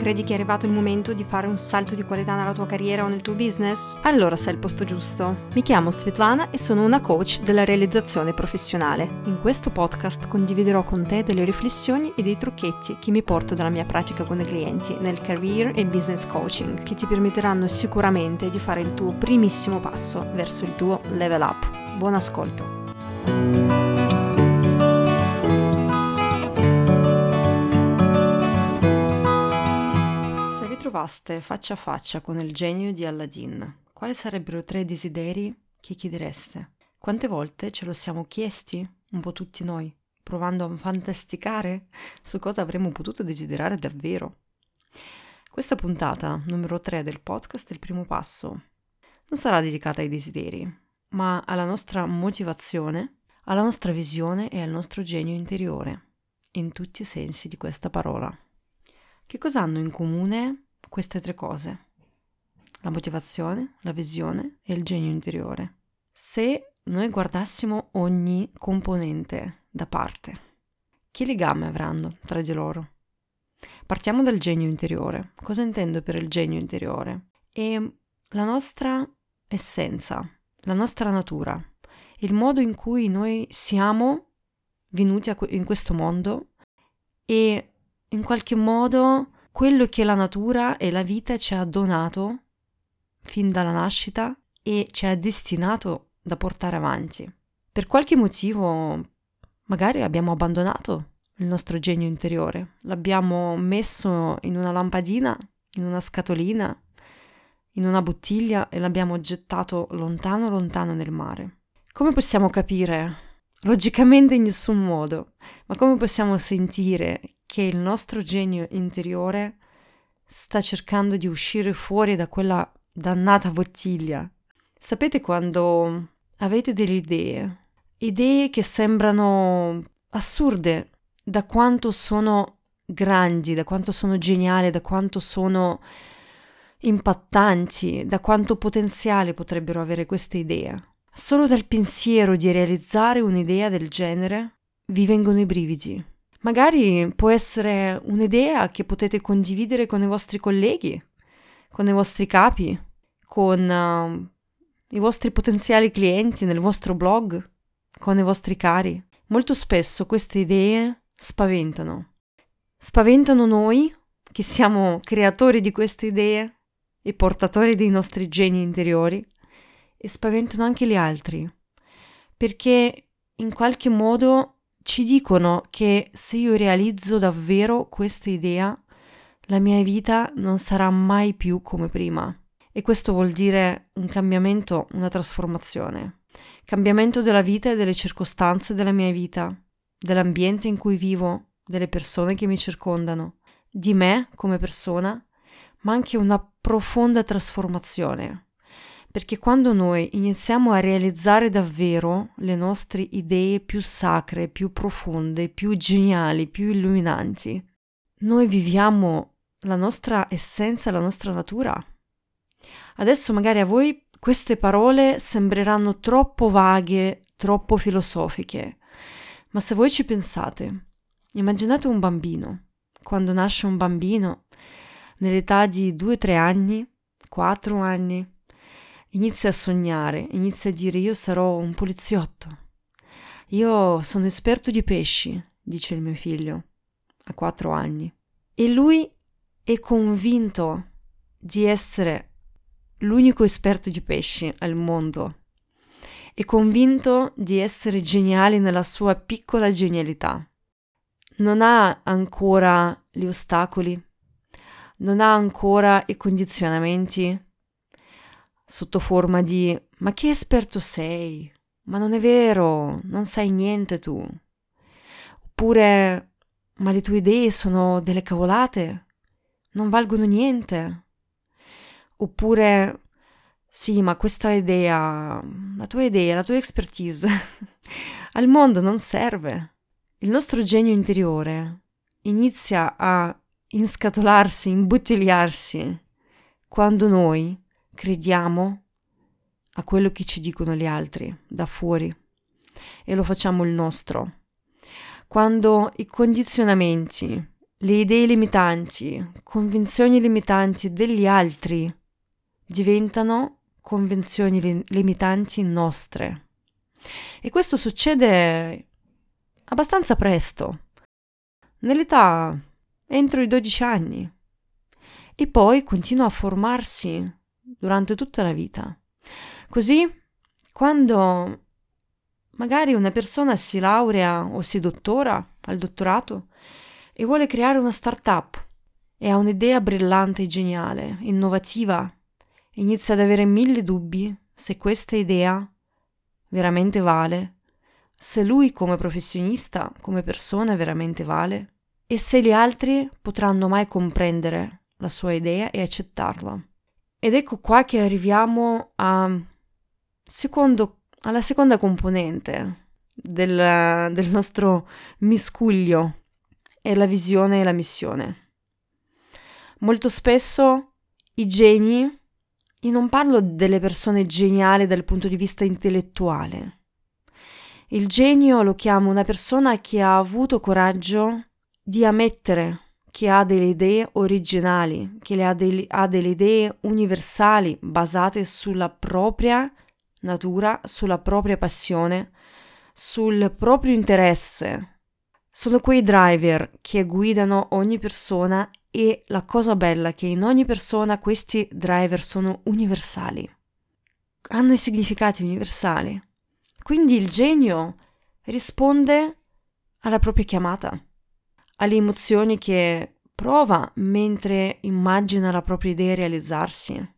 Credi che è arrivato il momento di fare un salto di qualità nella tua carriera o nel tuo business? Allora sei al posto giusto. Mi chiamo Svetlana e sono una coach della realizzazione professionale. In questo podcast condividerò con te delle riflessioni e dei trucchetti che mi porto dalla mia pratica con i clienti nel career e business coaching, che ti permetteranno sicuramente di fare il tuo primissimo passo verso il tuo level up. Buon ascolto! Trovaste faccia a faccia con il genio di Aladdin, quali sarebbero tre desideri che chiedereste? Quante volte ce lo siamo chiesti, un po' tutti noi, provando a fantasticare su cosa avremmo potuto desiderare davvero? Questa puntata, numero 3 del podcast Il primo passo, non sarà dedicata ai desideri, ma alla nostra motivazione, alla nostra visione e al nostro genio interiore, in tutti i sensi di questa parola. Che cosa hanno in comune queste tre cose, la motivazione, la visione e il genio interiore. Se noi guardassimo ogni componente da parte, che legame avranno tra di loro? Partiamo dal genio interiore. Cosa intendo per il genio interiore? È la nostra essenza, la nostra natura, il modo in cui noi siamo venuti in questo mondo e in qualche modo quello che la natura e la vita ci ha donato fin dalla nascita e ci ha destinato da portare avanti. Per qualche motivo magari abbiamo abbandonato il nostro genio interiore, l'abbiamo messo in una lampadina, in una scatolina, in una bottiglia e l'abbiamo gettato lontano lontano nel mare. Come possiamo capire? Logicamente in nessun modo, ma come possiamo sentire che il nostro genio interiore sta cercando di uscire fuori da quella dannata bottiglia. Sapete quando avete delle idee, idee che sembrano assurde da quanto sono grandi, da quanto sono geniali, da quanto sono impattanti, da quanto potenziale potrebbero avere queste idee. Solo dal pensiero di realizzare un'idea del genere vi vengono i brividi. Magari può essere un'idea che potete condividere con i vostri colleghi, con i vostri capi, con uh, i vostri potenziali clienti nel vostro blog, con i vostri cari. Molto spesso queste idee spaventano. Spaventano noi, che siamo creatori di queste idee e portatori dei nostri geni interiori, e spaventano anche gli altri, perché in qualche modo ci dicono che se io realizzo davvero questa idea, la mia vita non sarà mai più come prima. E questo vuol dire un cambiamento, una trasformazione. Cambiamento della vita e delle circostanze della mia vita, dell'ambiente in cui vivo, delle persone che mi circondano, di me come persona, ma anche una profonda trasformazione perché quando noi iniziamo a realizzare davvero le nostre idee più sacre, più profonde, più geniali, più illuminanti, noi viviamo la nostra essenza, la nostra natura. Adesso magari a voi queste parole sembreranno troppo vaghe, troppo filosofiche, ma se voi ci pensate, immaginate un bambino, quando nasce un bambino, nell'età di 2-3 anni, 4 anni, inizia a sognare, inizia a dire io sarò un poliziotto. Io sono esperto di pesci, dice il mio figlio, a quattro anni. E lui è convinto di essere l'unico esperto di pesci al mondo. È convinto di essere geniale nella sua piccola genialità. Non ha ancora gli ostacoli, non ha ancora i condizionamenti, sotto forma di ma che esperto sei? Ma non è vero, non sai niente tu. Oppure ma le tue idee sono delle cavolate, non valgono niente. Oppure sì, ma questa idea, la tua idea, la tua expertise al mondo non serve. Il nostro genio interiore inizia a inscatolarsi, imbottigliarsi quando noi crediamo a quello che ci dicono gli altri da fuori e lo facciamo il nostro. Quando i condizionamenti le idee limitanti, convinzioni limitanti degli altri diventano convinzioni li- limitanti nostre. E questo succede abbastanza presto, nell'età entro i 12 anni, e poi continua a formarsi durante tutta la vita. Così, quando magari una persona si laurea o si dottora al dottorato e vuole creare una startup e ha un'idea brillante e geniale, innovativa, inizia ad avere mille dubbi se questa idea veramente vale, se lui come professionista, come persona veramente vale e se gli altri potranno mai comprendere la sua idea e accettarla. Ed ecco qua che arriviamo secondo, alla seconda componente del, del nostro miscuglio, è la visione e la missione. Molto spesso i geni, io non parlo delle persone geniali dal punto di vista intellettuale. Il genio lo chiamo una persona che ha avuto coraggio di ammettere che ha delle idee originali, che ha, dei, ha delle idee universali basate sulla propria natura, sulla propria passione, sul proprio interesse. Sono quei driver che guidano ogni persona e la cosa bella è che in ogni persona questi driver sono universali, hanno i significati universali. Quindi il genio risponde alla propria chiamata alle emozioni che prova mentre immagina la propria idea realizzarsi.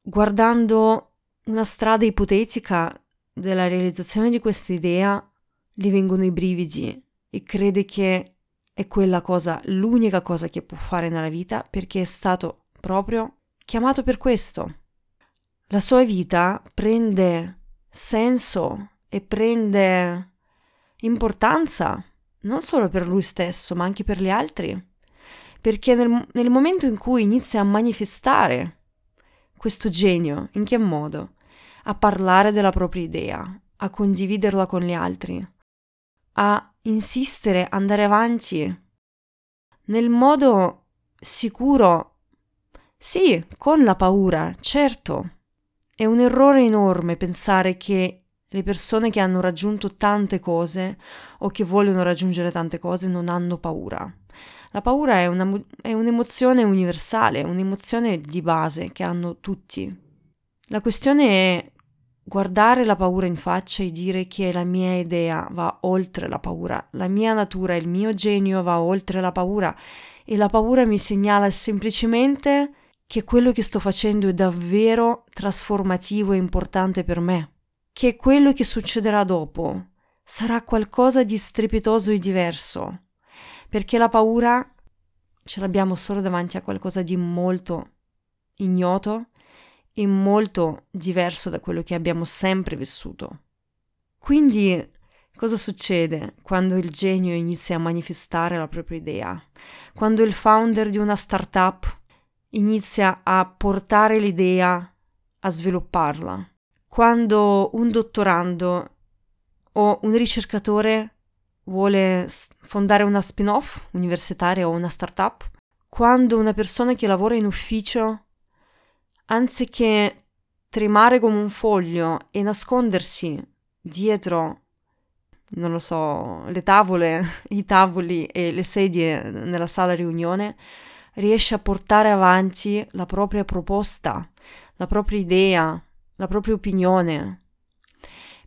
Guardando una strada ipotetica della realizzazione di questa idea, gli vengono i brividi e crede che è quella cosa, l'unica cosa che può fare nella vita perché è stato proprio chiamato per questo. La sua vita prende senso e prende importanza non solo per lui stesso, ma anche per gli altri. Perché nel, nel momento in cui inizia a manifestare questo genio, in che modo? A parlare della propria idea, a condividerla con gli altri, a insistere, andare avanti nel modo sicuro. Sì, con la paura, certo. È un errore enorme pensare che le persone che hanno raggiunto tante cose o che vogliono raggiungere tante cose non hanno paura. La paura è, una, è un'emozione universale, un'emozione di base che hanno tutti. La questione è guardare la paura in faccia e dire che la mia idea va oltre la paura, la mia natura, il mio genio va oltre la paura e la paura mi segnala semplicemente che quello che sto facendo è davvero trasformativo e importante per me che quello che succederà dopo sarà qualcosa di strepitoso e diverso, perché la paura ce l'abbiamo solo davanti a qualcosa di molto ignoto e molto diverso da quello che abbiamo sempre vissuto. Quindi cosa succede quando il genio inizia a manifestare la propria idea? Quando il founder di una startup inizia a portare l'idea a svilupparla? Quando un dottorando o un ricercatore vuole fondare una spin-off universitaria o una startup, quando una persona che lavora in ufficio, anziché tremare come un foglio e nascondersi dietro, non lo so, le tavole, i tavoli e le sedie nella sala riunione, riesce a portare avanti la propria proposta, la propria idea, la propria opinione.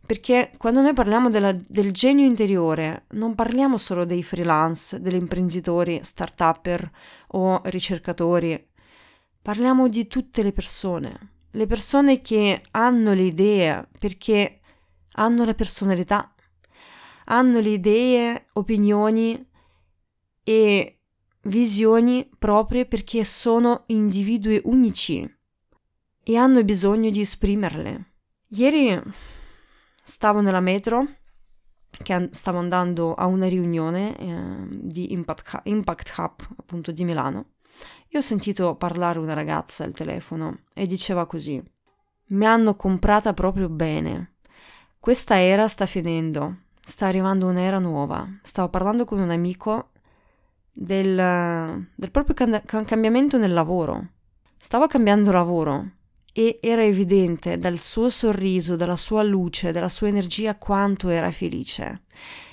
Perché quando noi parliamo della, del genio interiore, non parliamo solo dei freelance, degli imprenditori, start-upper o ricercatori, parliamo di tutte le persone, le persone che hanno le idee perché hanno la personalità, hanno le idee, opinioni e visioni proprie perché sono individui unici e hanno bisogno di esprimerle. Ieri stavo nella metro, che stavo andando a una riunione eh, di Impact, Impact Hub, appunto di Milano, e ho sentito parlare una ragazza al telefono e diceva così: Mi hanno comprata proprio bene. Questa era sta finendo, sta arrivando un'era nuova. Stavo parlando con un amico del, del proprio can- cambiamento nel lavoro. Stava cambiando lavoro e era evidente dal suo sorriso, dalla sua luce, dalla sua energia quanto era felice.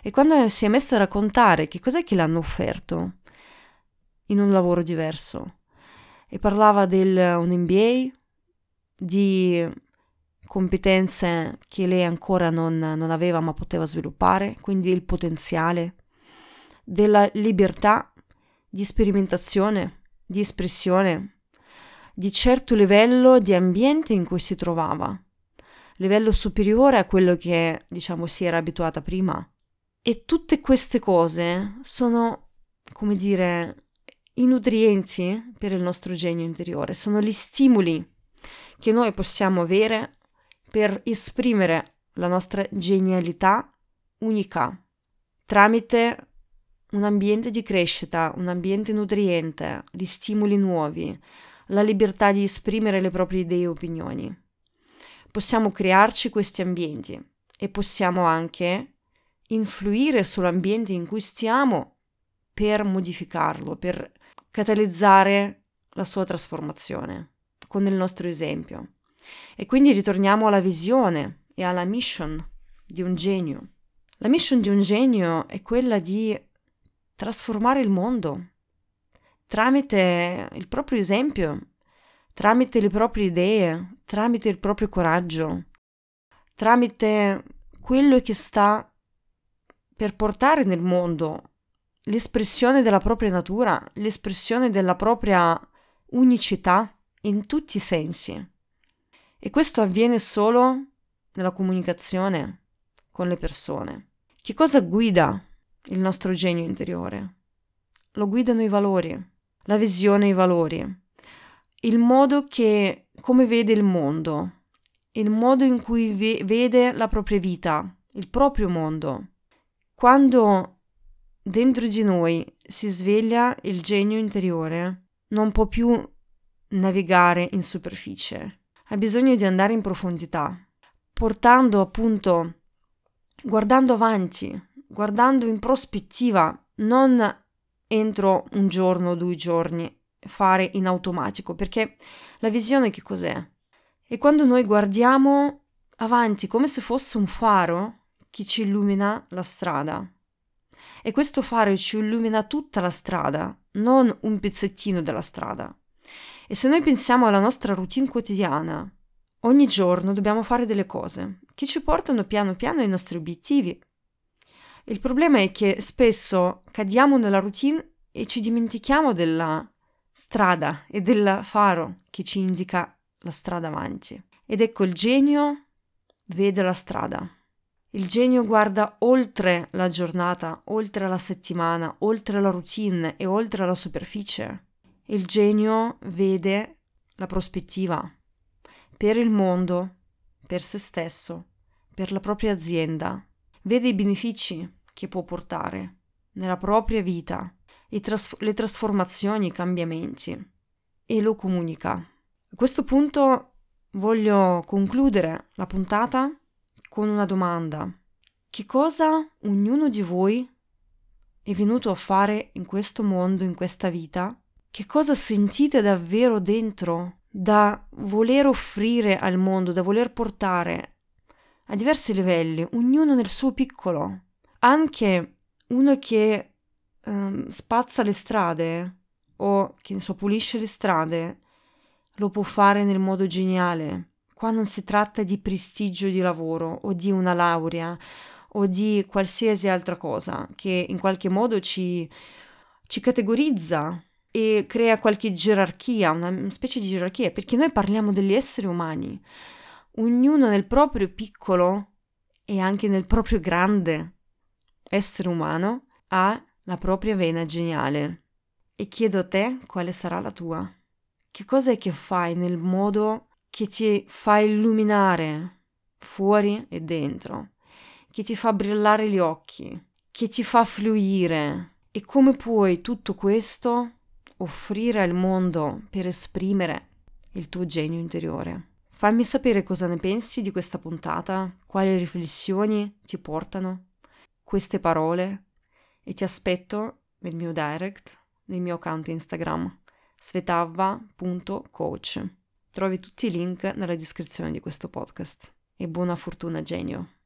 E quando si è messa a raccontare che cos'è che l'hanno offerto in un lavoro diverso, e parlava di un MBA, di competenze che lei ancora non, non aveva ma poteva sviluppare, quindi il potenziale, della libertà di sperimentazione, di espressione, di certo livello di ambiente in cui si trovava, livello superiore a quello che, diciamo, si era abituata prima. E tutte queste cose sono, come dire, i nutrienti per il nostro genio interiore, sono gli stimoli che noi possiamo avere per esprimere la nostra genialità unica tramite un ambiente di crescita, un ambiente nutriente, gli stimoli nuovi, la libertà di esprimere le proprie idee e opinioni. Possiamo crearci questi ambienti e possiamo anche influire sull'ambiente in cui stiamo per modificarlo, per catalizzare la sua trasformazione con il nostro esempio. E quindi ritorniamo alla visione e alla mission di un genio. La mission di un genio è quella di trasformare il mondo, tramite il proprio esempio, tramite le proprie idee, tramite il proprio coraggio, tramite quello che sta per portare nel mondo l'espressione della propria natura, l'espressione della propria unicità in tutti i sensi. E questo avviene solo nella comunicazione con le persone. Che cosa guida il nostro genio interiore? Lo guidano i valori la visione i valori, il modo che, come vede il mondo, il modo in cui ve- vede la propria vita, il proprio mondo. Quando dentro di noi si sveglia il genio interiore, non può più navigare in superficie, ha bisogno di andare in profondità, portando appunto, guardando avanti, guardando in prospettiva, non entro un giorno o due giorni fare in automatico, perché la visione che cos'è? E quando noi guardiamo avanti come se fosse un faro che ci illumina la strada. E questo faro ci illumina tutta la strada, non un pezzettino della strada. E se noi pensiamo alla nostra routine quotidiana, ogni giorno dobbiamo fare delle cose che ci portano piano piano ai nostri obiettivi, il problema è che spesso cadiamo nella routine e ci dimentichiamo della strada e del faro che ci indica la strada avanti. Ed ecco il genio vede la strada. Il genio guarda oltre la giornata, oltre la settimana, oltre la routine e oltre la superficie. Il genio vede la prospettiva per il mondo, per se stesso, per la propria azienda, vede i benefici che può portare nella propria vita, tras- le trasformazioni, i cambiamenti e lo comunica. A questo punto voglio concludere la puntata con una domanda. Che cosa ognuno di voi è venuto a fare in questo mondo, in questa vita? Che cosa sentite davvero dentro da voler offrire al mondo, da voler portare a diversi livelli, ognuno nel suo piccolo. Anche uno che um, spazza le strade o che ne so, pulisce le strade, lo può fare nel modo geniale. Qua non si tratta di prestigio di lavoro o di una laurea o di qualsiasi altra cosa che in qualche modo ci, ci categorizza e crea qualche gerarchia, una specie di gerarchia, perché noi parliamo degli esseri umani ognuno nel proprio piccolo e anche nel proprio grande essere umano ha la propria vena geniale. E chiedo a te quale sarà la tua. Che cosa è che fai nel modo che ti fa illuminare fuori e dentro, che ti fa brillare gli occhi, che ti fa fluire e come puoi tutto questo offrire al mondo per esprimere il tuo genio interiore. Fammi sapere cosa ne pensi di questa puntata, quali riflessioni ti portano queste parole e ti aspetto nel mio direct, nel mio account Instagram, svetavva.coach. Trovi tutti i link nella descrizione di questo podcast. E buona fortuna, genio!